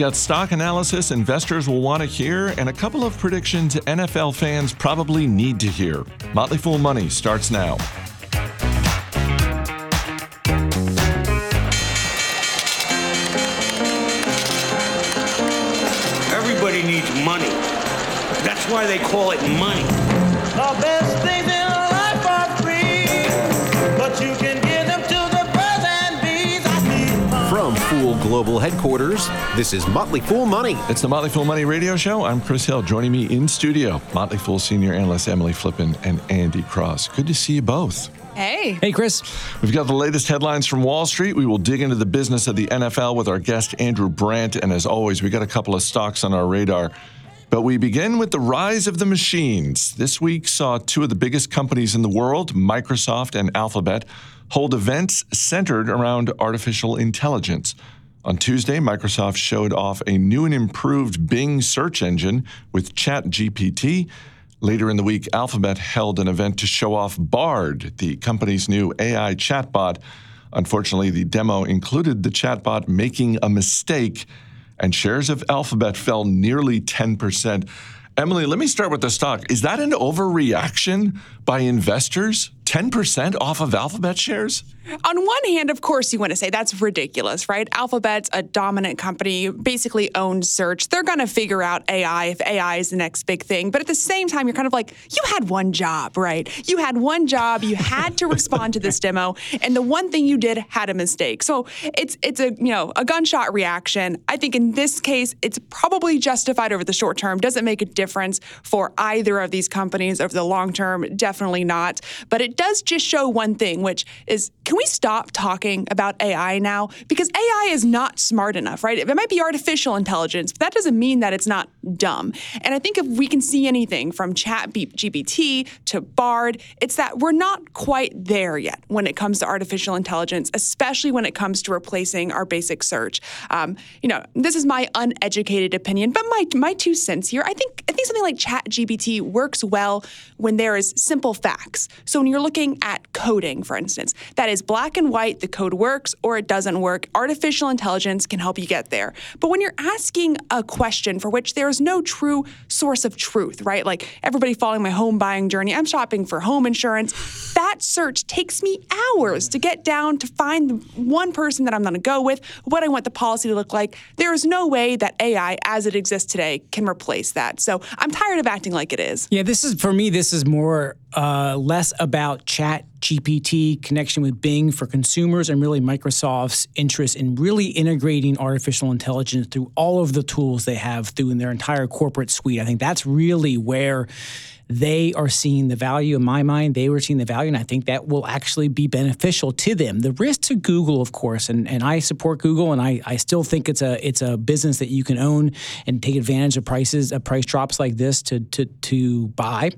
got stock analysis investors will want to hear and a couple of predictions NFL fans probably need to hear. Motley Fool Money starts now. Everybody needs money. That's why they call it money. Global Headquarters, this is Motley Fool Money. It's the Motley Fool Money Radio Show. I'm Chris Hill. Joining me in studio, Motley Fool senior analyst Emily Flippen and Andy Cross. Good to see you both. Hey. Hey, Chris. We've got the latest headlines from Wall Street. We will dig into the business of the NFL with our guest, Andrew Brandt. And as always, we got a couple of stocks on our radar. But we begin with the rise of the machines. This week saw two of the biggest companies in the world, Microsoft and Alphabet, hold events centered around artificial intelligence. On Tuesday, Microsoft showed off a new and improved Bing search engine with ChatGPT. Later in the week, Alphabet held an event to show off Bard, the company's new AI chatbot. Unfortunately, the demo included the chatbot making a mistake, and shares of Alphabet fell nearly 10%. Emily, let me start with the stock. Is that an overreaction by investors? 10% off of Alphabet shares? On one hand, of course, you want to say that's ridiculous, right? Alphabet's a dominant company, basically owns search. They're going to figure out AI if AI is the next big thing. But at the same time, you're kind of like, you had one job, right? You had one job. You had to respond to this demo, and the one thing you did had a mistake. So it's it's a you know a gunshot reaction. I think in this case, it's probably justified over the short term. Doesn't make a difference for either of these companies over the long term. Definitely not. But it does just show one thing, which is can we stop talking about AI now? Because AI is not smart enough, right? It might be artificial intelligence, but that doesn't mean that it's not dumb. And I think if we can see anything from Chat GPT to Bard, it's that we're not quite there yet when it comes to artificial intelligence, especially when it comes to replacing our basic search. Um, you know, this is my uneducated opinion, but my my two cents here. I think I think something like Chat GPT works well when there is simple facts. So when you're looking at coding, for instance, that is black and white, the code works or it doesn't work. Artificial intelligence can help you get there. But when you're asking a question for which there's no true source of truth, right? Like everybody following my home buying journey, I'm shopping for home insurance. That search takes me hours to get down to find the one person that I'm going to go with, what I want the policy to look like. There is no way that AI, as it exists today, can replace that. So I'm tired of acting like it is. Yeah, this is for me. This is more uh, less about Chat GPT connection with Bing for consumers and really Microsoft's interest in really integrating artificial intelligence through all of the tools they have through in their entire corporate suite. I think that's really where they are seeing the value in my mind they were seeing the value and i think that will actually be beneficial to them. The risk to google of course and, and i support google and I, I still think it's a it's a business that you can own and take advantage of prices of price drops like this to to to buy.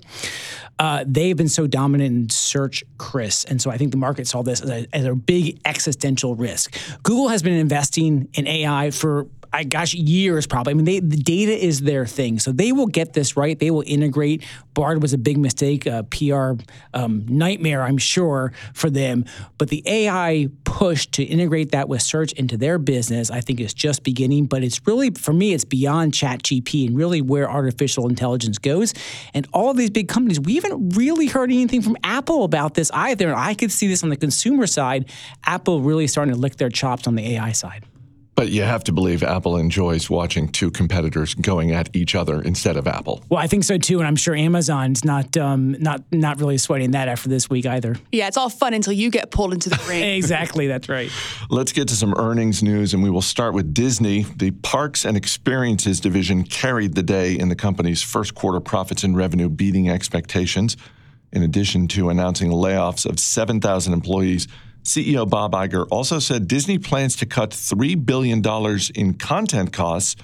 Uh, they've been so dominant in search chris and so i think the market saw this as a, as a big existential risk. Google has been investing in ai for I gosh, years probably. I mean, they, the data is their thing, so they will get this right. They will integrate. Bard was a big mistake, a PR um, nightmare, I'm sure, for them. But the AI push to integrate that with search into their business, I think, is just beginning. But it's really, for me, it's beyond ChatGPT and really where artificial intelligence goes. And all of these big companies, we haven't really heard anything from Apple about this either. And I could see this on the consumer side. Apple really starting to lick their chops on the AI side. But you have to believe Apple enjoys watching two competitors going at each other instead of Apple. Well, I think so too, and I'm sure Amazon's not um, not not really sweating that after this week either. Yeah, it's all fun until you get pulled into the ring. exactly, that's right. Let's get to some earnings news, and we will start with Disney. The Parks and Experiences division carried the day in the company's first quarter profits and revenue, beating expectations. In addition to announcing layoffs of 7,000 employees, CEO Bob Iger also said Disney plans to cut $3 billion in content costs.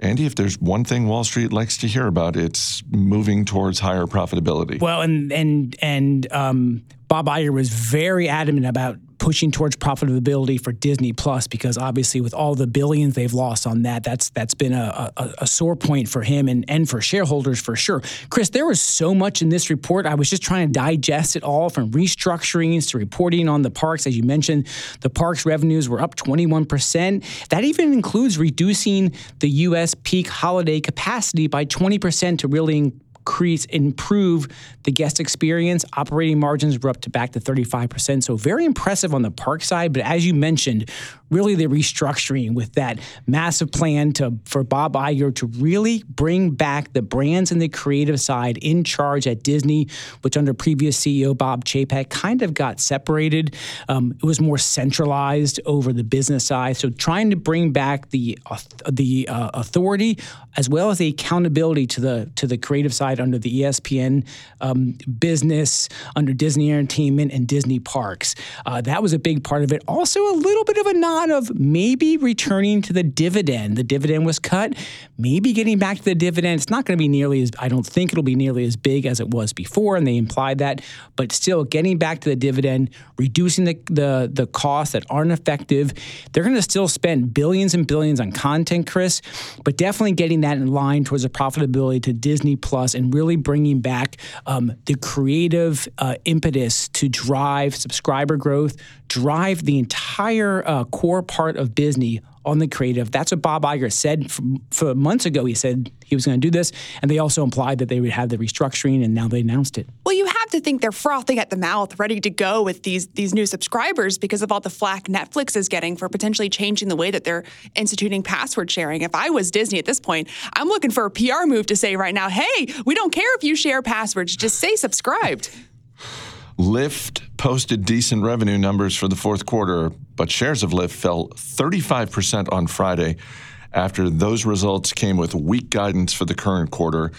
Andy, if there's one thing Wall Street likes to hear about, it's moving towards higher profitability. Well, and and and um, Bob Iger was very adamant about pushing towards profitability for Disney Plus because obviously with all the billions they've lost on that, that's that's been a, a, a sore point for him and, and for shareholders for sure. Chris, there was so much in this report. I was just trying to digest it all from restructurings to reporting on the parks. As you mentioned, the parks revenues were up 21%. That even includes reducing the U.S. peak holiday capacity by 20% to really increase, improve the guest experience. Operating margins were up to back to 35%. So very impressive on the park side. But as you mentioned, really the restructuring with that massive plan to for Bob Iger to really bring back the brands and the creative side in charge at Disney, which under previous CEO Bob Chapek kind of got separated. Um, it was more centralized over the business side. So trying to bring back the uh, the uh, authority as well as the accountability to the to the creative side under the ESPN um, business, under Disney Entertainment and Disney Parks. Uh, that was a big part of it. Also, a little bit of a nod of maybe returning to the dividend. The dividend was cut, maybe getting back to the dividend. It's not going to be nearly as, I don't think it'll be nearly as big as it was before, and they implied that, but still getting back to the dividend, reducing the, the, the costs that aren't effective. They're going to still spend billions and billions on content, Chris, but definitely getting that in line towards the profitability to Disney Plus and really bringing back um, the creative uh, impetus to drive subscriber growth, drive the entire uh, core part of Disney on the creative. That's what Bob Iger said for, for months ago. He said he was going to do this, and they also implied that they would have the restructuring, and now they announced it. Well, you have to think they're frothing at the mouth, ready to go with these these new subscribers because of all the flack Netflix is getting for potentially changing the way that they're instituting password sharing. If I was Disney at this point, I'm looking for a PR move to say right now, hey, we don't care if you share passwords, just say subscribed. Lyft posted decent revenue numbers for the fourth quarter, but shares of Lyft fell 35% on Friday after those results came with weak guidance for the current quarter.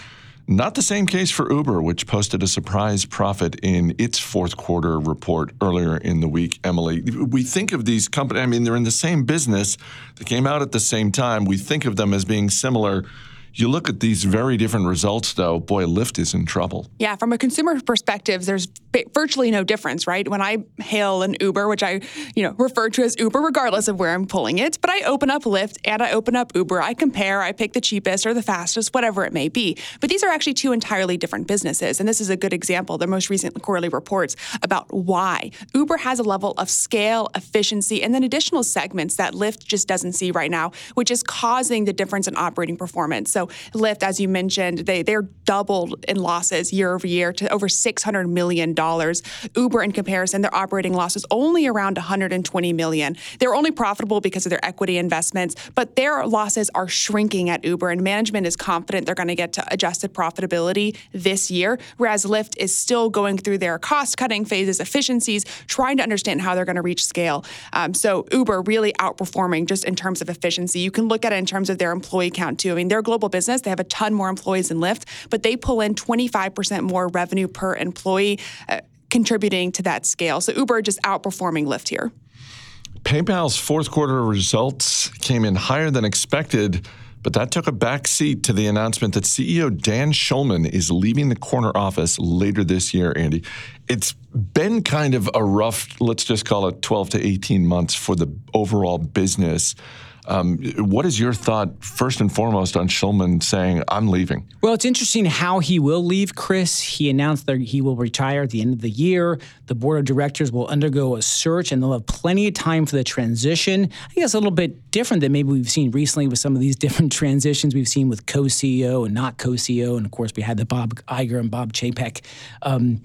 Not the same case for Uber, which posted a surprise profit in its fourth quarter report earlier in the week. Emily, we think of these companies, I mean, they're in the same business, they came out at the same time. We think of them as being similar you look at these very different results, though, boy, Lyft is in trouble. Yeah, from a consumer perspective, there's virtually no difference, right? When I hail an Uber, which I, you know, refer to as Uber regardless of where I'm pulling it, but I open up Lyft and I open up Uber, I compare, I pick the cheapest or the fastest, whatever it may be. But these are actually two entirely different businesses, and this is a good example. The most recent quarterly reports about why Uber has a level of scale, efficiency, and then additional segments that Lyft just doesn't see right now, which is causing the difference in operating performance. So Lyft, as you mentioned, they they're doubled in losses year over year to over six hundred million dollars. Uber, in comparison, their operating losses only around one hundred and twenty million. They're only profitable because of their equity investments, but their losses are shrinking at Uber, and management is confident they're going to get to adjusted profitability this year. Whereas Lyft is still going through their cost cutting phases, efficiencies, trying to understand how they're going to reach scale. Um, so Uber really outperforming just in terms of efficiency. You can look at it in terms of their employee count too. I mean, their global business, they have a ton more employees than Lyft, but they pull in 25% more revenue per employee, uh, contributing to that scale. So Uber just outperforming Lyft here. PayPal's fourth quarter results came in higher than expected, but that took a back seat to the announcement that CEO Dan Schulman is leaving the corner office later this year, Andy. It's been kind of a rough, let's just call it 12 to 18 months for the overall business. Um, what is your thought, first and foremost, on Schulman saying, I'm leaving? Well, it's interesting how he will leave, Chris. He announced that he will retire at the end of the year. The board of directors will undergo a search and they'll have plenty of time for the transition. I guess a little bit different than maybe we've seen recently with some of these different transitions we've seen with co CEO and not co CEO. And of course, we had the Bob Iger and Bob Chapek um,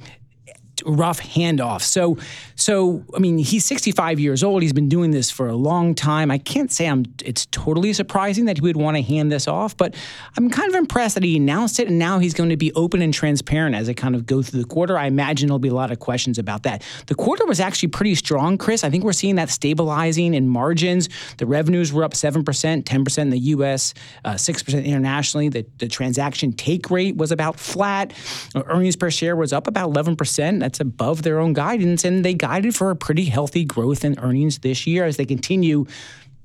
rough handoff. So, so I mean, he's 65 years old. He's been doing this for a long time. I can't say I'm. It's totally surprising that he would want to hand this off, but I'm kind of impressed that he announced it and now he's going to be open and transparent as it kind of go through the quarter. I imagine there'll be a lot of questions about that. The quarter was actually pretty strong, Chris. I think we're seeing that stabilizing in margins. The revenues were up seven percent, 10 percent in the U.S., uh, six uh, percent internationally. The, the transaction take rate was about flat. Earnings per share was up about 11 percent that's above their own guidance, and they guided for a pretty healthy growth in earnings this year as they continue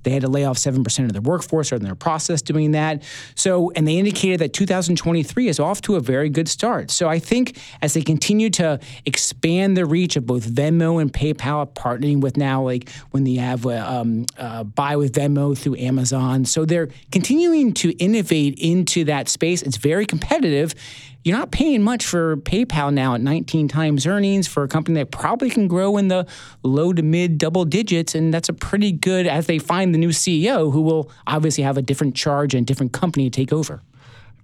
They had to lay off 7% of their workforce, or in their process doing that. So, and they indicated that 2023 is off to a very good start. So I think as they continue to expand the reach of both Venmo and PayPal, partnering with now, like when they have um, uh, buy with Venmo through Amazon. So they're continuing to innovate into that space. It's very competitive you're not paying much for PayPal now at 19 times earnings for a company that probably can grow in the low to mid double digits. And that's a pretty good as they find the new CEO who will obviously have a different charge and different company to take over.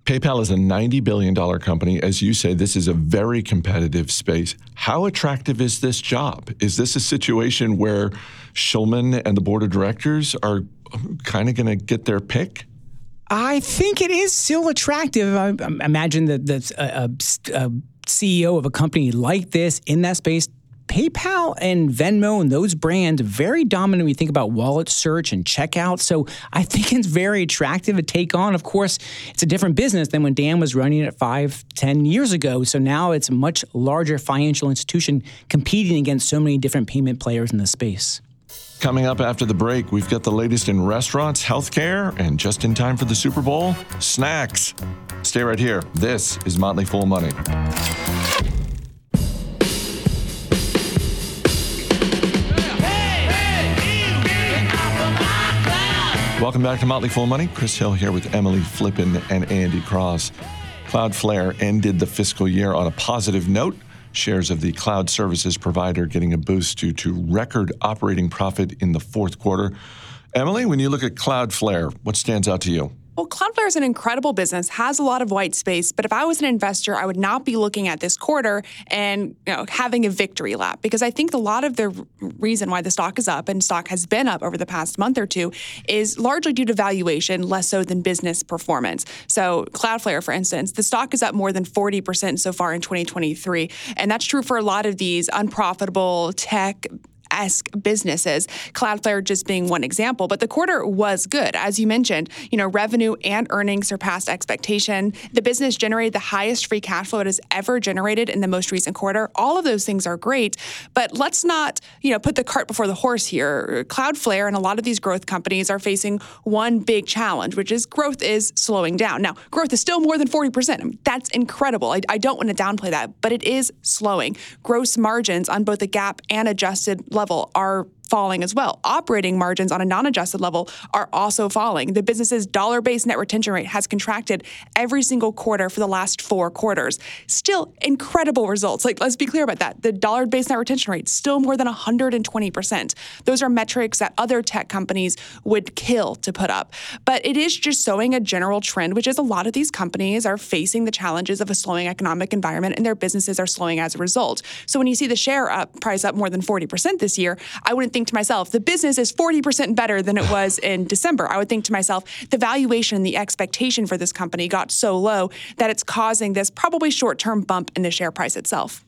PayPal is a $90 billion company. As you say, this is a very competitive space. How attractive is this job? Is this a situation where Schulman and the board of directors are kind of going to get their pick? I think it is still attractive. I, I imagine that the CEO of a company like this in that space PayPal and Venmo and those brands very dominant when you think about wallet search and checkout. So I think it's very attractive to take on. Of course, it's a different business than when Dan was running it five, ten years ago. So now it's a much larger financial institution competing against so many different payment players in the space. Coming up after the break, we've got the latest in restaurants, healthcare, and just in time for the Super Bowl, snacks. Stay right here. This is Motley Fool Money. Welcome back to Motley Fool Money. Chris Hill here with Emily Flippen and Andy Cross. Cloudflare ended the fiscal year on a positive note shares of the cloud services provider getting a boost due to record operating profit in the fourth quarter. Emily, when you look at Cloudflare, what stands out to you? Well, Cloudflare is an incredible business, has a lot of white space, but if I was an investor, I would not be looking at this quarter and you know having a victory lap because I think a lot of the reason why the stock is up and stock has been up over the past month or two is largely due to valuation, less so than business performance. So, Cloudflare, for instance, the stock is up more than 40% so far in 2023, and that's true for a lot of these unprofitable tech esque businesses. Cloudflare just being one example, but the quarter was good. As you mentioned, you know, revenue and earnings surpassed expectation. The business generated the highest free cash flow it has ever generated in the most recent quarter. All of those things are great, but let's not, you know, put the cart before the horse here. Cloudflare and a lot of these growth companies are facing one big challenge, which is growth is slowing down. Now, growth is still more than 40%. I mean, that's incredible. I, I don't want to downplay that, but it is slowing. Gross margins on both the GAAP and adjusted level are falling as well. Operating margins on a non adjusted level are also falling. The business's dollar based net retention rate has contracted every single quarter for the last four quarters. Still incredible results. Like, let's be clear about that. The dollar based net retention rate, is still more than 120%. Those are metrics that other tech companies would kill to put up. But it is just showing a general trend, which is a lot of these companies are facing the challenges of a slowing economic environment and their businesses are slowing as a result. So when you see the share up, price up more than 40% this year, I wouldn't think to myself, the business is 40% better than it was in December. I would think to myself, the valuation, and the expectation for this company got so low that it's causing this probably short term bump in the share price itself.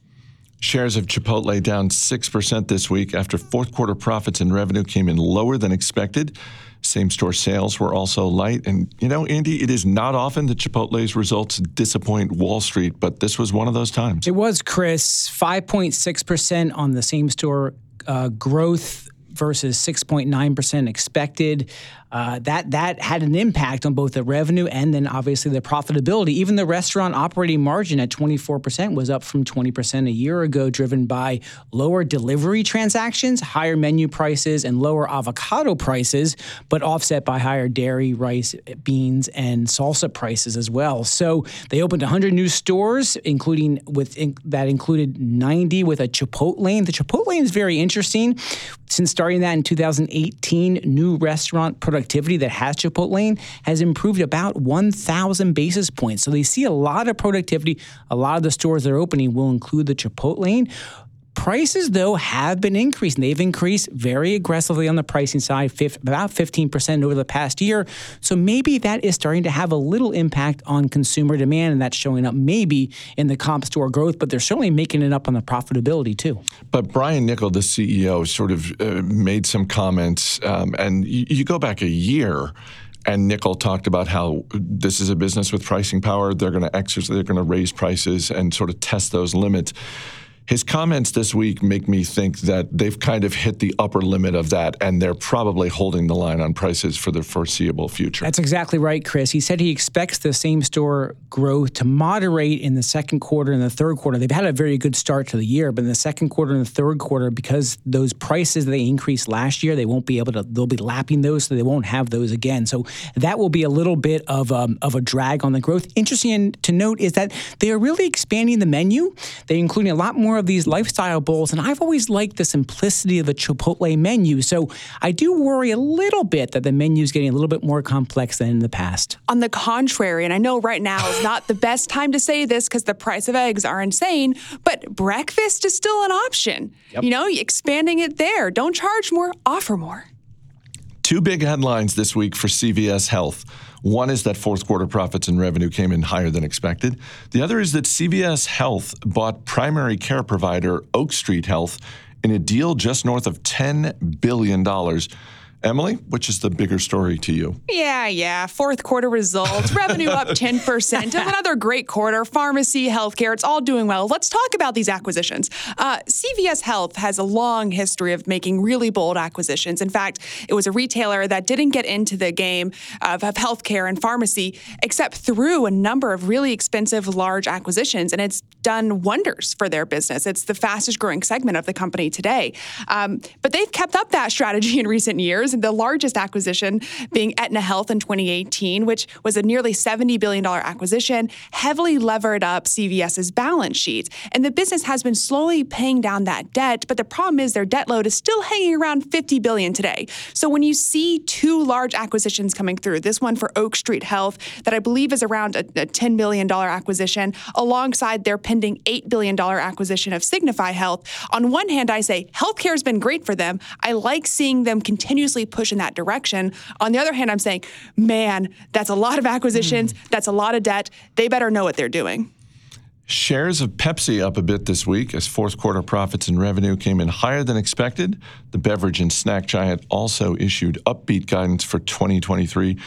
Shares of Chipotle down 6% this week after fourth quarter profits and revenue came in lower than expected. Same store sales were also light. And, you know, Andy, it is not often that Chipotle's results disappoint Wall Street, but this was one of those times. It was, Chris. 5.6% on the same store uh, growth versus 6.9% expected. Uh, that that had an impact on both the revenue and then obviously the profitability. Even the restaurant operating margin at 24% was up from 20% a year ago, driven by lower delivery transactions, higher menu prices, and lower avocado prices, but offset by higher dairy, rice, beans, and salsa prices as well. So they opened 100 new stores, including with in, that included 90 with a Chipotlane. The Chipotlane is very interesting. Since starting that in 2018, new restaurant productivity productivity that has Chipotle has improved about 1,000 basis points. So they see a lot of productivity. A lot of the stores they're opening will include the Chipotlane. Prices, though, have been increasing. They've increased very aggressively on the pricing side, about 15% over the past year. So maybe that is starting to have a little impact on consumer demand, and that's showing up maybe in the comp store growth, but they're certainly making it up on the profitability, too. But Brian Niccol, the CEO, sort of uh, made some comments, um, and you, you go back a year and Niccol talked about how this is a business with pricing power. They're going to exercise, they're going to raise prices and sort of test those limits His comments this week make me think that they've kind of hit the upper limit of that, and they're probably holding the line on prices for the foreseeable future. That's exactly right, Chris. He said he expects the same store growth to moderate in the second quarter and the third quarter. They've had a very good start to the year, but in the second quarter and the third quarter, because those prices they increased last year, they won't be able to, they'll be lapping those, so they won't have those again. So that will be a little bit of, um, of a drag on the growth. Interesting to note is that they are really expanding the menu. They're including a lot more of these lifestyle bowls, and I've always liked the simplicity of the Chipotle menu. So I do worry a little bit that the menu is getting a little bit more complex than in the past. On the contrary, and I know right now is not the best time to say this because the price of eggs are insane, but breakfast is still an option. You know, expanding it there. Don't charge more, offer more. Two big headlines this week for CVS Health. One is that fourth quarter profits and revenue came in higher than expected. The other is that CVS Health bought primary care provider Oak Street Health in a deal just north of $10 billion. Emily, which is the bigger story to you? Yeah, yeah. Fourth quarter results, revenue up 10%. It's another great quarter. Pharmacy, healthcare, it's all doing well. Let's talk about these acquisitions. Uh, CVS Health has a long history of making really bold acquisitions. In fact, it was a retailer that didn't get into the game of, of healthcare and pharmacy except through a number of really expensive, large acquisitions, and it's done wonders for their business. It's the fastest growing segment of the company today. Um, but they've kept up that strategy in recent years the largest acquisition being Aetna Health in 2018, which was a nearly $70 billion acquisition, heavily levered up CVS's balance sheet. And the business has been slowly paying down that debt, but the problem is their debt load is still hanging around 50 billion today. So when you see two large acquisitions coming through, this one for Oak Street Health that I believe is around a, a $10 billion acquisition alongside their pending $8 billion acquisition of Signify Health, on one hand I say healthcare has been great for them. I like seeing them continuously push in that direction. On the other hand, I'm saying, man, that's a lot of acquisitions, Hmm. that's a lot of debt. They better know what they're doing. Shares of Pepsi up a bit this week as fourth quarter profits and revenue came in higher than expected. The beverage and snack giant also issued upbeat guidance for 2023.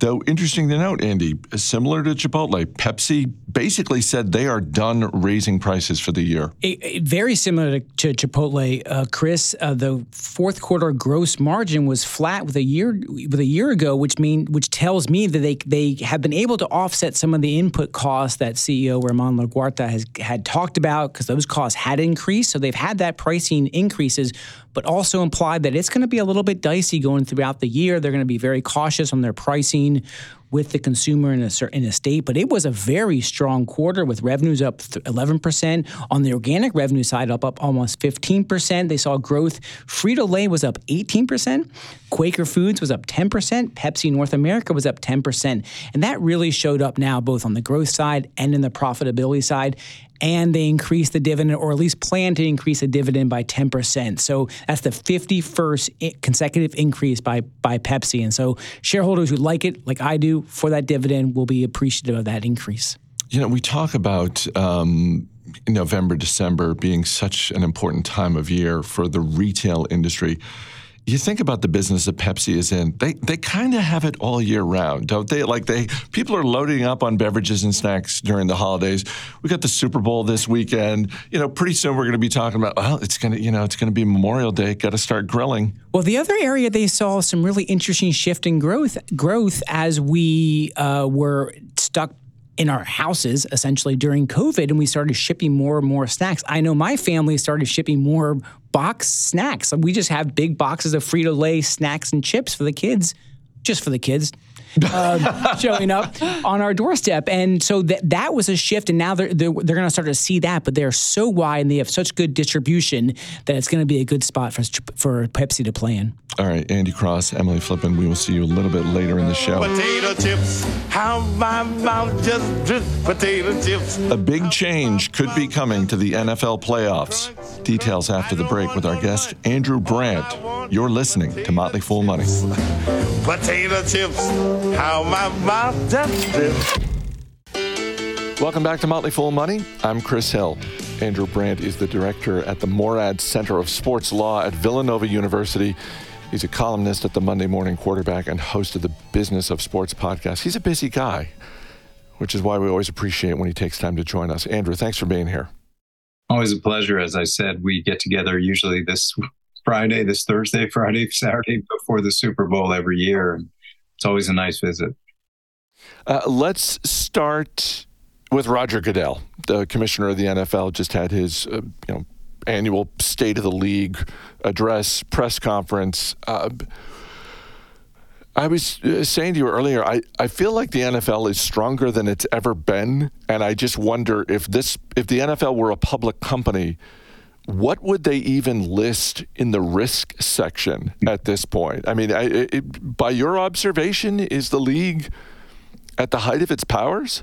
Though interesting to note, Andy, similar to Chipotle, Pepsi basically said they are done raising prices for the year. It- it- very similar to, to Chipotle, uh, Chris. Uh, the fourth quarter gross margin was flat with a year with a year ago, which mean which tells me that they they have been able to offset some of the input costs that CEO Ramon Laguarta has had talked about because those costs had increased. So they've had that pricing increases, but also implied that it's going to be a little bit dicey going throughout the year. They're going to be very cautious on their pricing seen with the consumer in a certain state, but it was a very strong quarter with revenues up 11%. On the organic revenue side, up up almost 15%. They saw growth. Frito Lay was up 18%. Quaker Foods was up 10%. Pepsi North America was up 10%. And that really showed up now both on the growth side and in the profitability side and they increased the dividend, or at least plan to increase the dividend by 10%. So that's the 51st consecutive increase by, by Pepsi. And so shareholders who like it, like I do, for that dividend will be appreciative of that increase. You know, we talk about um, November, December being such an important time of year for the retail industry. You think about the business that Pepsi is in; they they kind of have it all year round, don't they? Like they people are loading up on beverages and snacks during the holidays. We got the Super Bowl this weekend. You know, pretty soon we're going to be talking about well, it's going to you know it's going to be Memorial Day. Got to start grilling. Well, the other area they saw some really interesting shift in growth growth as we uh, were stuck in our houses essentially during COVID, and we started shipping more and more snacks. I know my family started shipping more box snacks. We just have big boxes of Frito Lay snacks and chips for the kids, just for the kids. Uh, showing up on our doorstep, and so that that was a shift. And now they're they're, they're going to start to see that, but they're so wide and they have such good distribution that it's going to be a good spot for for Pepsi to play in. All right, Andy Cross, Emily Flippen. We will see you a little bit later in the show. Potato chips, how my mouth just drips. Potato chips. A big change could be coming to the NFL playoffs. Details after the break with our guest, Andrew Brandt. You're listening to Motley Fool Money. Potato chips, how my mouth just drips. Welcome back to Motley Fool Money. I'm Chris Hill. Andrew Brandt is the director at the Moorad Center of Sports Law at Villanova University. He's a columnist at the Monday Morning Quarterback and host of the Business of Sports podcast. He's a busy guy, which is why we always appreciate when he takes time to join us. Andrew, thanks for being here. Always a pleasure. As I said, we get together usually this Friday, this Thursday, Friday, Saturday before the Super Bowl every year. And it's always a nice visit. Uh, let's start with Roger Goodell, the commissioner of the NFL, just had his uh, you know annual State of the League address press conference. Uh, I was uh, saying to you earlier, I, I feel like the NFL is stronger than it's ever been, and I just wonder if this if the NFL were a public company, what would they even list in the risk section at this point? I mean, I, it, by your observation, is the league at the height of its powers?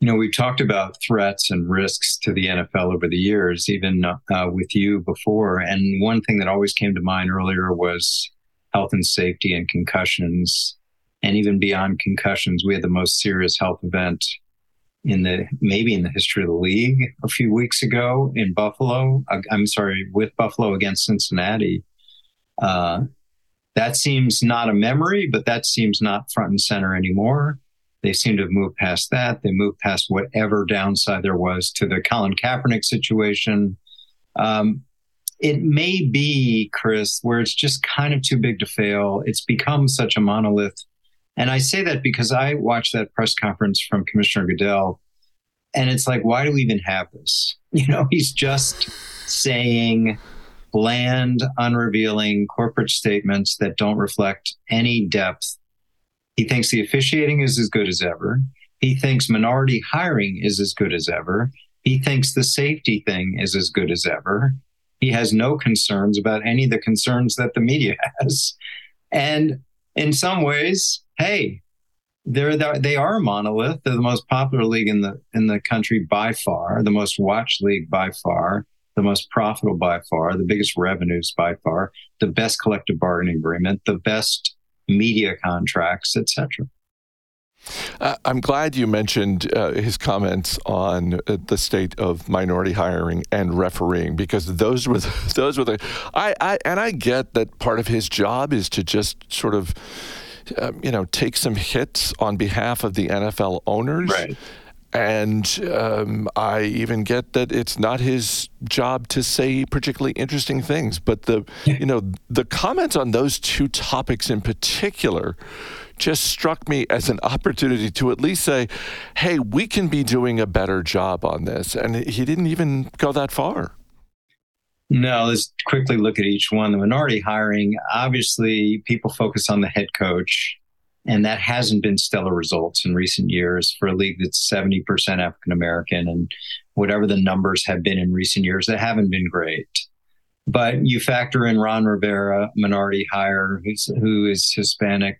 You know, we've talked about threats and risks to the NFL over the years, even uh, with you before. And one thing that always came to mind earlier was health and safety and concussions. And even beyond concussions, we had the most serious health event in the maybe in the history of the league a few weeks ago in Buffalo. Uh, I'm sorry, with Buffalo against Cincinnati. Uh, that seems not a memory, but that seems not front and center anymore. They seem to have moved past that. They moved past whatever downside there was to the Colin Kaepernick situation. Um, it may be, Chris, where it's just kind of too big to fail. It's become such a monolith. And I say that because I watched that press conference from Commissioner Goodell, and it's like, why do we even have this? You know, he's just saying bland, unrevealing corporate statements that don't reflect any depth he thinks the officiating is as good as ever. He thinks minority hiring is as good as ever. He thinks the safety thing is as good as ever. He has no concerns about any of the concerns that the media has. And in some ways, hey, they're they are a monolith. They're the most popular league in the in the country by far, the most watched league by far, the most profitable by far, the biggest revenues by far, the best collective bargaining agreement, the best media contracts, etc. Uh, I'm glad you mentioned uh, his comments on uh, the state of minority hiring and refereeing because those were the, those were the I, I and I get that part of his job is to just sort of um, you know take some hits on behalf of the NFL owners. Right. And um, I even get that it's not his job to say particularly interesting things, but the you know the comments on those two topics in particular just struck me as an opportunity to at least say, "Hey, we can be doing a better job on this." And he didn't even go that far. No, let's quickly look at each one. The minority hiring, obviously, people focus on the head coach and that hasn't been stellar results in recent years for a league that's 70% African American and whatever the numbers have been in recent years, they haven't been great. But you factor in Ron Rivera, minority hire, who's, who is Hispanic,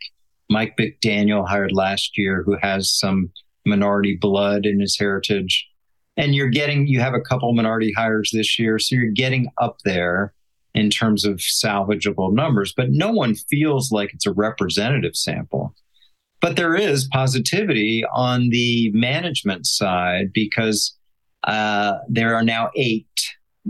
Mike McDaniel hired last year, who has some minority blood in his heritage. And you're getting, you have a couple minority hires this year. So you're getting up there in terms of salvageable numbers, but no one feels like it's a representative sample. But there is positivity on the management side because uh, there are now eight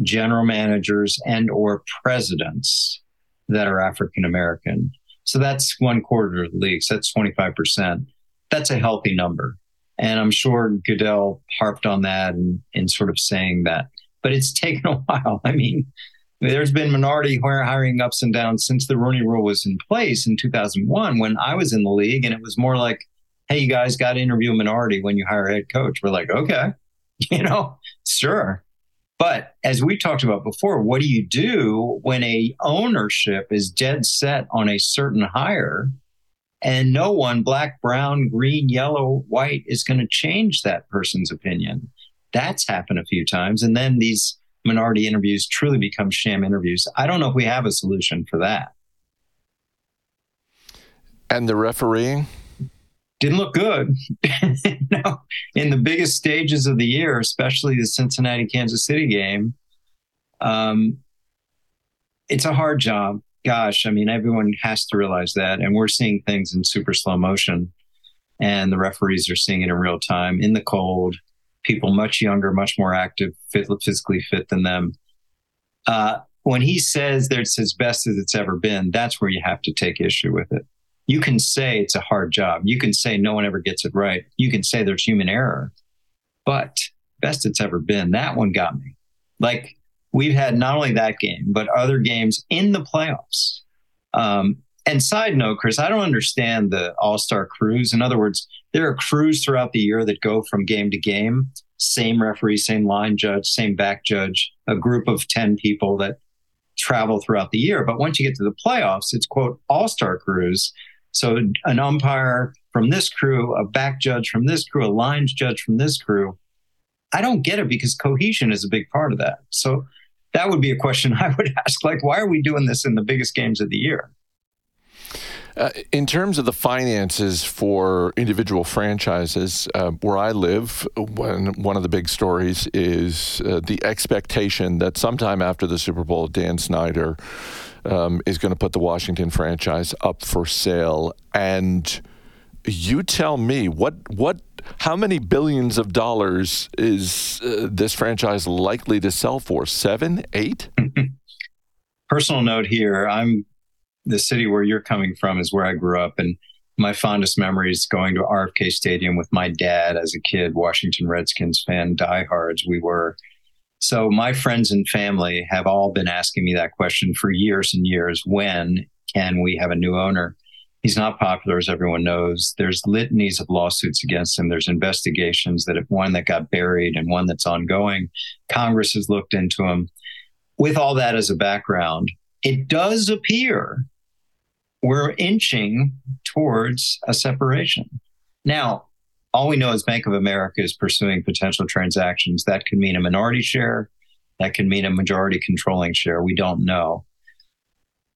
general managers and or presidents that are African American. So that's one quarter of the league. So that's 25%. That's a healthy number. And I'm sure Goodell harped on that and, and sort of saying that. But it's taken a while. I mean, there's been minority hiring ups and downs since the Rooney Rule was in place in 2001 when I was in the league, and it was more like, "Hey, you guys got to interview a minority when you hire a head coach." We're like, "Okay, you know, sure." But as we talked about before, what do you do when a ownership is dead set on a certain hire and no one, black, brown, green, yellow, white, is going to change that person's opinion? That's happened a few times. And then these minority interviews truly become sham interviews. I don't know if we have a solution for that. And the refereeing? Didn't look good. no, in the biggest stages of the year, especially the Cincinnati Kansas City game, um, it's a hard job. Gosh, I mean, everyone has to realize that. And we're seeing things in super slow motion, and the referees are seeing it in real time in the cold people much younger, much more active, physically fit than them. Uh, when he says that it's as best as it's ever been, that's where you have to take issue with it. You can say it's a hard job. You can say no one ever gets it right. You can say there's human error, but best it's ever been. That one got me. Like we've had not only that game, but other games in the playoffs. Um, and side note, Chris, I don't understand the All Star crews. In other words, there are crews throughout the year that go from game to game, same referee, same line judge, same back judge, a group of 10 people that travel throughout the year. But once you get to the playoffs, it's quote All Star crews. So an umpire from this crew, a back judge from this crew, a lines judge from this crew. I don't get it because cohesion is a big part of that. So that would be a question I would ask like, why are we doing this in the biggest games of the year? Uh, in terms of the finances for individual franchises, uh, where I live, when one of the big stories is uh, the expectation that sometime after the Super Bowl, Dan Snyder um, is going to put the Washington franchise up for sale. And you tell me what what how many billions of dollars is uh, this franchise likely to sell for? Seven, eight? Personal note here: I'm the city where you're coming from is where I grew up, and my fondest memories going to RFK Stadium with my dad as a kid, Washington Redskins fan, diehards we were. So my friends and family have all been asking me that question for years and years. When can we have a new owner? He's not popular, as everyone knows. There's litanies of lawsuits against him. There's investigations that one that got buried and one that's ongoing. Congress has looked into him. With all that as a background, it does appear we're inching towards a separation. Now, all we know is Bank of America is pursuing potential transactions. That could mean a minority share, that could mean a majority controlling share. We don't know.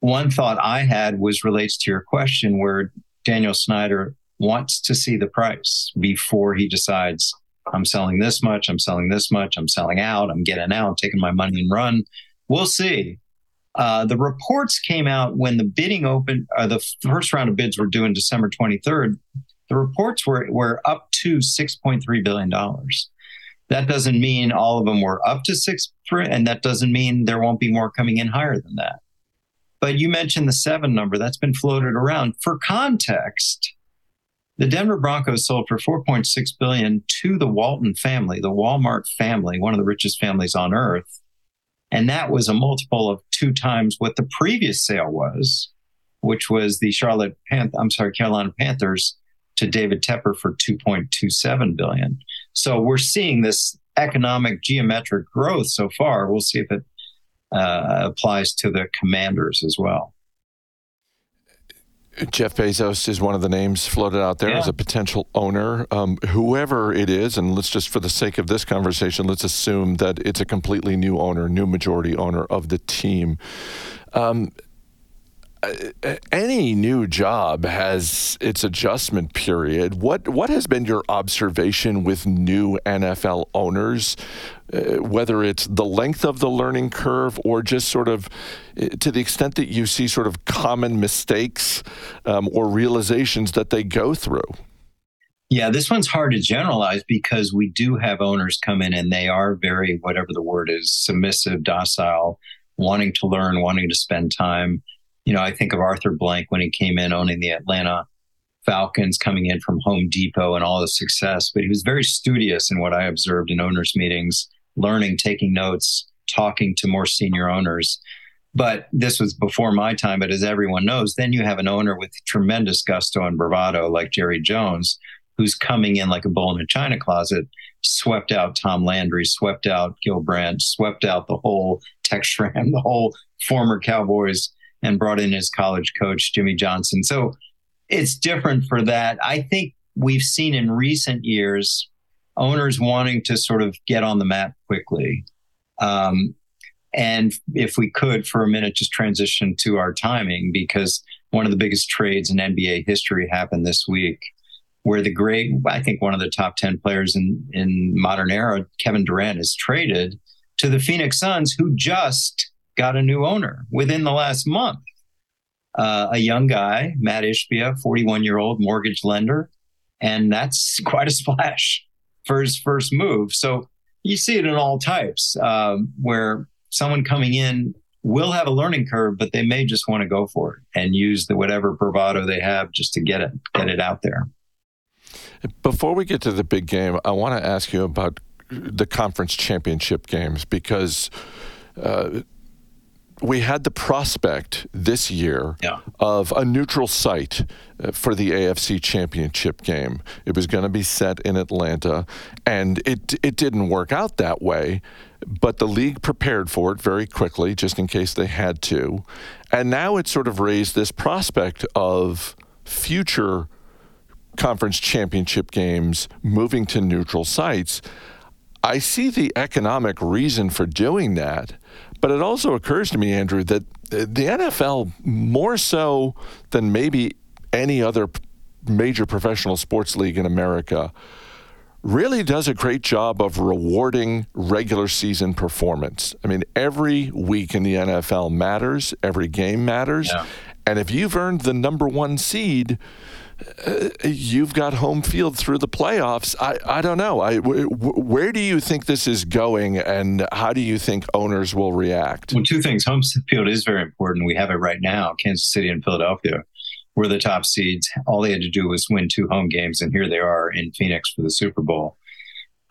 One thought I had was relates to your question where Daniel Snyder wants to see the price before he decides I'm selling this much, I'm selling this much, I'm selling out, I'm getting out, taking my money and run. We'll see. Uh, the reports came out when the bidding opened, uh, the first round of bids were due in December 23rd. The reports were, were up to $6.3 billion. That doesn't mean all of them were up to six, and that doesn't mean there won't be more coming in higher than that. But you mentioned the seven number that's been floated around. For context, the Denver Broncos sold for 4.6 billion to the Walton family, the Walmart family, one of the richest families on earth. And that was a multiple of two times what the previous sale was, which was the Charlotte Panth- I'm sorry, Carolina Panthers to David Tepper for 2.27 billion. So we're seeing this economic geometric growth so far. We'll see if it uh, applies to the commanders as well. Jeff Bezos is one of the names floated out there yeah. as a potential owner. Um, whoever it is, and let's just for the sake of this conversation, let's assume that it's a completely new owner, new majority owner of the team. Um, any new job has its adjustment period. What what has been your observation with new NFL owners, uh, whether it's the length of the learning curve or just sort of uh, to the extent that you see sort of common mistakes um, or realizations that they go through? Yeah, this one's hard to generalize because we do have owners come in and they are very, whatever the word is, submissive, docile, wanting to learn, wanting to spend time you know, I think of Arthur Blank when he came in owning the Atlanta Falcons, coming in from Home Depot and all the success, but he was very studious in what I observed in owners' meetings, learning, taking notes, talking to more senior owners. But this was before my time. But as everyone knows, then you have an owner with tremendous gusto and bravado like Jerry Jones, who's coming in like a bull in a china closet, swept out Tom Landry, swept out Gil Brandt, swept out the whole Tex Schramm, the whole former Cowboys and brought in his college coach, Jimmy Johnson. So it's different for that. I think we've seen in recent years owners wanting to sort of get on the map quickly. Um, and if we could, for a minute, just transition to our timing, because one of the biggest trades in NBA history happened this week, where the great, I think one of the top 10 players in, in modern era, Kevin Durant, is traded to the Phoenix Suns, who just got a new owner within the last month. Uh, a young guy, Matt Ishbia, 41 year old mortgage lender. And that's quite a splash for his first move. So you see it in all types um, where someone coming in will have a learning curve, but they may just want to go for it and use the whatever bravado they have just to get it, get it out there. Before we get to the big game, I want to ask you about the conference championship games because uh, we had the prospect this year Yeah. of a neutral site uh, for the AFC Championship game. It was going to be set in Atlanta, and it it didn't work out that way. But the league prepared for it very quickly, just in case they had to, and now it's sort of raised this prospect of future conference championship games moving to neutral sites. I see the economic reason for doing that, but it also occurs to me, Andrew, that the NFL, more so than maybe any other major professional sports league in America, really does a great job of rewarding regular season performance. I mean, every week in the NFL matters, every game matters. Yeah. And if you've earned the number one seed, you've got home field through the playoffs. I, I don't know. I, w- where do you think this is going, and how do you think owners will react? Well, two things. Home field is very important. We have it right now. Kansas City and Philadelphia were the top seeds. All they had to do was win two home games, and here they are in Phoenix for the Super Bowl.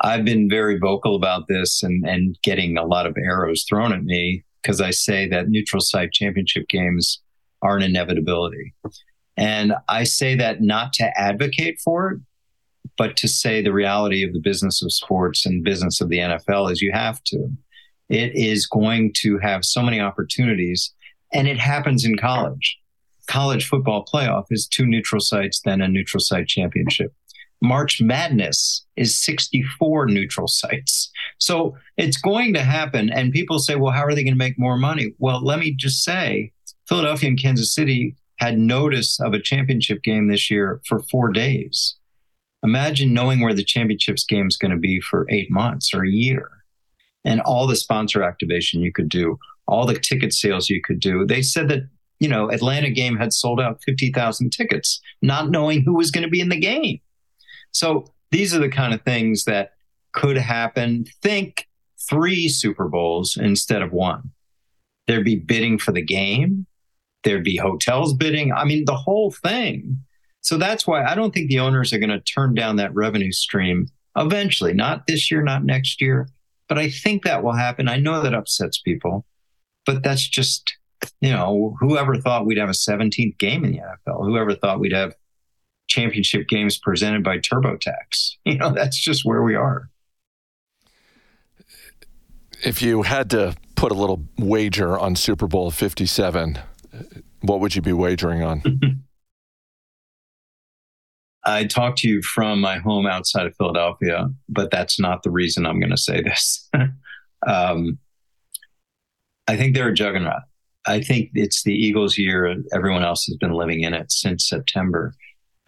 I've been very vocal about this and, and getting a lot of arrows thrown at me because I say that neutral site championship games are an inevitability. And I say that not to advocate for it, but to say the reality of the business of sports and business of the NFL is you have to. It is going to have so many opportunities, and it happens in college. College football playoff is two neutral sites, then a neutral site championship. March Madness is 64 neutral sites. So it's going to happen. And people say, well, how are they going to make more money? Well, let me just say Philadelphia and Kansas City had notice of a championship game this year for four days. Imagine knowing where the championships game is going to be for eight months or a year and all the sponsor activation you could do, all the ticket sales you could do. They said that, you know, Atlanta game had sold out 50,000 tickets, not knowing who was going to be in the game. So these are the kind of things that could happen. Think three Super Bowls instead of one. There'd be bidding for the game. There'd be hotels bidding. I mean, the whole thing. So that's why I don't think the owners are going to turn down that revenue stream eventually, not this year, not next year. But I think that will happen. I know that upsets people, but that's just, you know, whoever thought we'd have a 17th game in the NFL, whoever thought we'd have championship games presented by TurboTax. You know, that's just where we are. If you had to put a little wager on Super Bowl 57, what would you be wagering on? I talk to you from my home outside of Philadelphia, but that's not the reason I'm going to say this. um, I think they're a juggernaut. I think it's the Eagles' year. Everyone else has been living in it since September.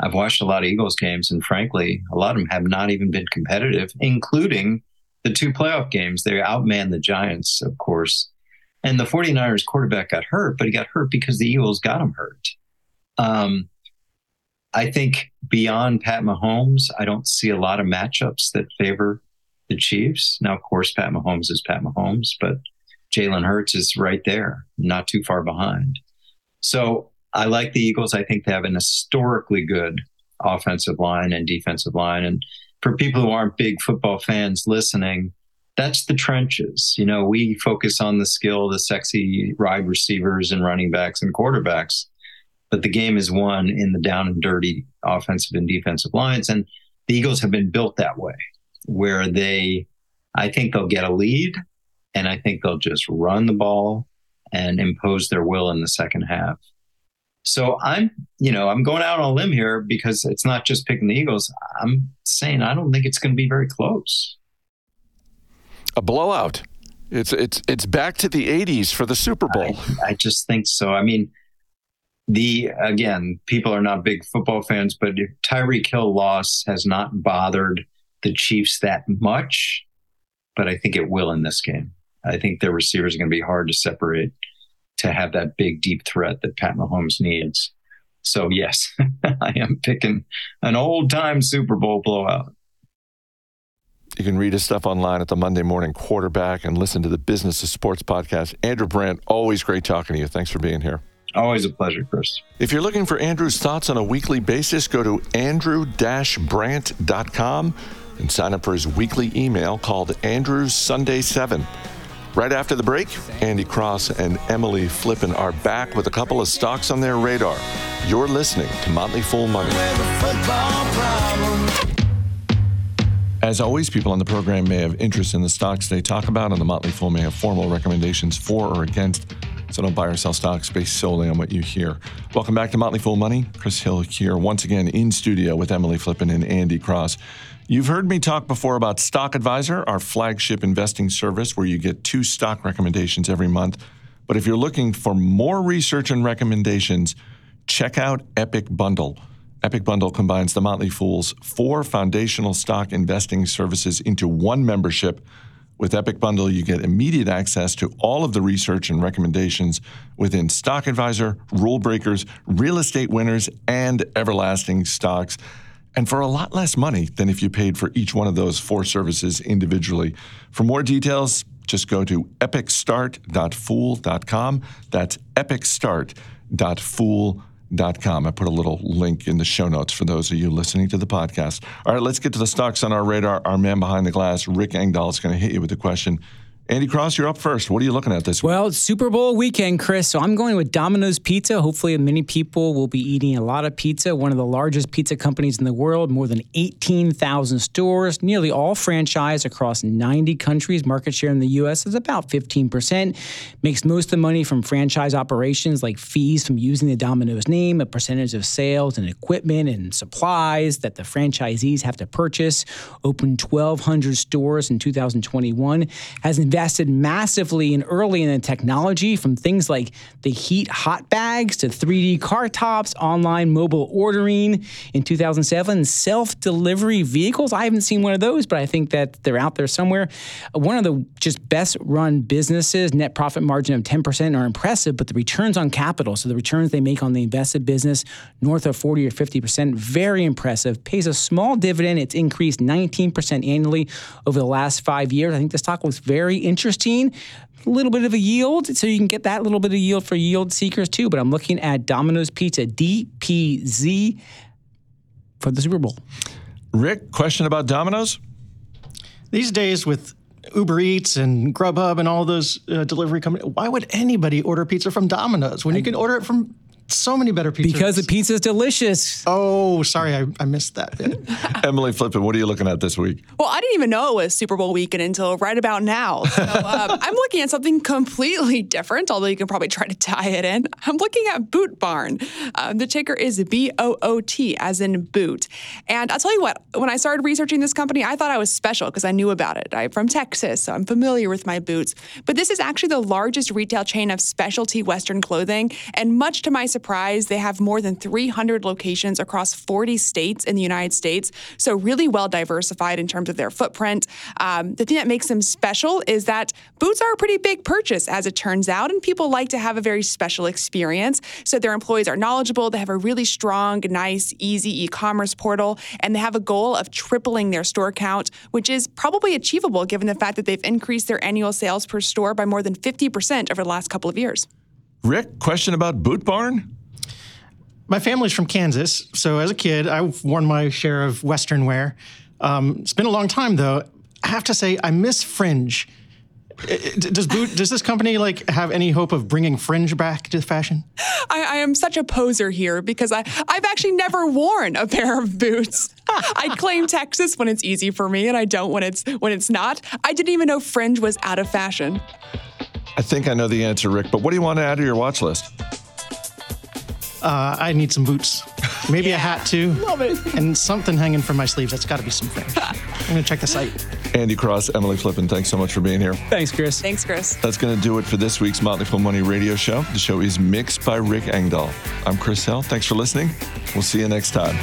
I've watched a lot of Eagles games, and frankly, a lot of them have not even been competitive, including the two playoff games. They outmanned the Giants, of course. And the 49ers quarterback got hurt, but he got hurt because the Eagles got him hurt. Um, I think beyond Pat Mahomes, I don't see a lot of matchups that favor the Chiefs. Now, of course, Pat Mahomes is Pat Mahomes, but Jalen Hurts is right there, not too far behind. So I like the Eagles. I think they have an historically good offensive line and defensive line. And for people who aren't big football fans listening, that's the trenches. You know, we focus on the skill, the sexy wide receivers and running backs and quarterbacks but the game is won in the down and dirty offensive and defensive lines. And the Eagles have been built that way, where they, I think they'll get a lead and I think they'll just run the ball and impose their will in the second half. So I'm, you know, I'm going out on a limb here because it's not just picking the Eagles. I'm saying I don't think it's going to be very close. A blowout. It's it's it's back to the 80s for the Super Bowl. I, I just think so. I mean, the again, people are not big football fans, but Tyreek Hill loss has not bothered the Chiefs that much, but I think it will in this game. I think their receivers are going to be hard to separate to have that big deep threat that Pat Mahomes needs. So yes, I am picking an old time Super Bowl blowout. You can read his stuff online at the Monday Morning Quarterback and listen to the Business of Sports podcast. Andrew Brandt, always great talking to you. Thanks for being here. Always a pleasure, Chris. If you're looking for Andrew's thoughts on a weekly basis, go to andrew-brandt.com. and sign up for his weekly email called Andrew's Sunday 7. Right after the break, Andy Cross and Emily Flippen are back with a couple of stocks on their radar. You're listening to Motley Fool Money. As always, people on the program may have interest in the stocks they talk about, and the Motley Fool may have formal recommendations for or against. So don't buy or sell stocks based solely on what you hear. Welcome back to Motley Fool Money. Chris Hill here, once again in studio with Emily Flippen and Andy Cross. You've heard me talk before about Stock Advisor, our flagship investing service where you get two stock recommendations every month. But if you're looking for more research and recommendations, check out Epic Bundle. Epic Bundle combines the Motley Fool's four foundational stock investing services into one membership. With Epic Bundle, you get immediate access to all of the research and recommendations within Stock Advisor, Rule Breakers, Real Estate Winners, and Everlasting Stocks. And for a lot less money than if you paid for each one of those four services individually. For more details, just go to epicstart.fool.com. That's epicstart.fool.com. I put a little link in the show notes for those of you listening to the podcast. All right, let's get to the stocks on our radar. Our man behind the glass, Rick Engdahl, is going to hit you with the question. Andy Cross, you're up first. What are you looking at this week? Well, it's Super Bowl weekend, Chris. So I'm going with Domino's Pizza. Hopefully, many people will be eating a lot of pizza. One of the largest pizza companies in the world, more than 18,000 stores, nearly all franchise across 90 countries. Market share in the U.S. is about 15%. Makes most of the money from franchise operations, like fees from using the Domino's name, a percentage of sales and equipment and supplies that the franchisees have to purchase. Opened 1,200 stores in 2021. Has invested massively and early in the technology from things like the heat hot bags to 3D car tops, online mobile ordering in 2007, self delivery vehicles. I haven't seen one of those, but I think that they're out there somewhere. One of the just best run businesses, net profit margin of 10% are impressive, but the returns on capital, so the returns they make on the invested business, north of 40 or 50%, very impressive. Pays a small dividend. It's increased 19% annually over the last five years. I think the stock was very interesting. A little bit of a yield, so you can get that little bit of yield for yield seekers too. But I'm looking at Domino's Pizza, DPZ, for the Super Bowl. Rick, question about Domino's? These days, with Uber Eats and Grubhub and all those uh, delivery companies, why would anybody order pizza from Domino's when you can order it from so many better pizzas? Because the pizza is delicious. Oh, sorry, I, I missed that bit. Emily Flippen, what are you looking at this week? Well, I didn't even know it was Super Bowl weekend until right about now. So um, I'm looking at something completely different, although you can probably try to tie it in. I'm looking at Boot Barn. Um, the ticker is B O O T, as in boot. And I'll tell you what, when I started researching this company, I thought I was special because I knew about it. I'm from Texas, so I'm familiar with my boots. But this is actually the largest retail chain of specialty Western clothing. And much to my surprise, they have more than 300 locations across 40 states in the United States. So, really well diversified in terms of their footprint. Um, the thing that makes them special is that boots are a pretty big purchase, as it turns out, and people like to have a very special experience. So, their employees are knowledgeable. They have a really strong, nice, easy e commerce portal, and they have a goal of tripling their store count, which is probably achievable given the fact that they've increased their annual sales per store by more than 50% over the last couple of years. Rick, question about Boot Barn? My family's from Kansas, so as a kid, I've worn my share of Western wear. Um, it's been a long time, though. I have to say, I miss fringe. I- I- Does boot? Does this company like have any hope of bringing fringe back to fashion? I, I am such a poser here because I, I've actually never worn a pair of boots. I claim Texas when it's easy for me, and I don't when it's when it's not. I didn't even know fringe was out of fashion. I think I know the answer, Rick, but what do you want to add to your watch list? Uh, I need some boots, maybe a hat too, Love it. and something hanging from my sleeves. That's got to be some fringe. I'm gonna check the site. Andy Cross, Emily Flippen, thanks so much for being here. Thanks, Chris. Thanks, Chris. That's going to do it for this week's Motley Fool Money radio show. The show is mixed by Rick Engdahl. I'm Chris Hill. Thanks for listening. We'll see you next time.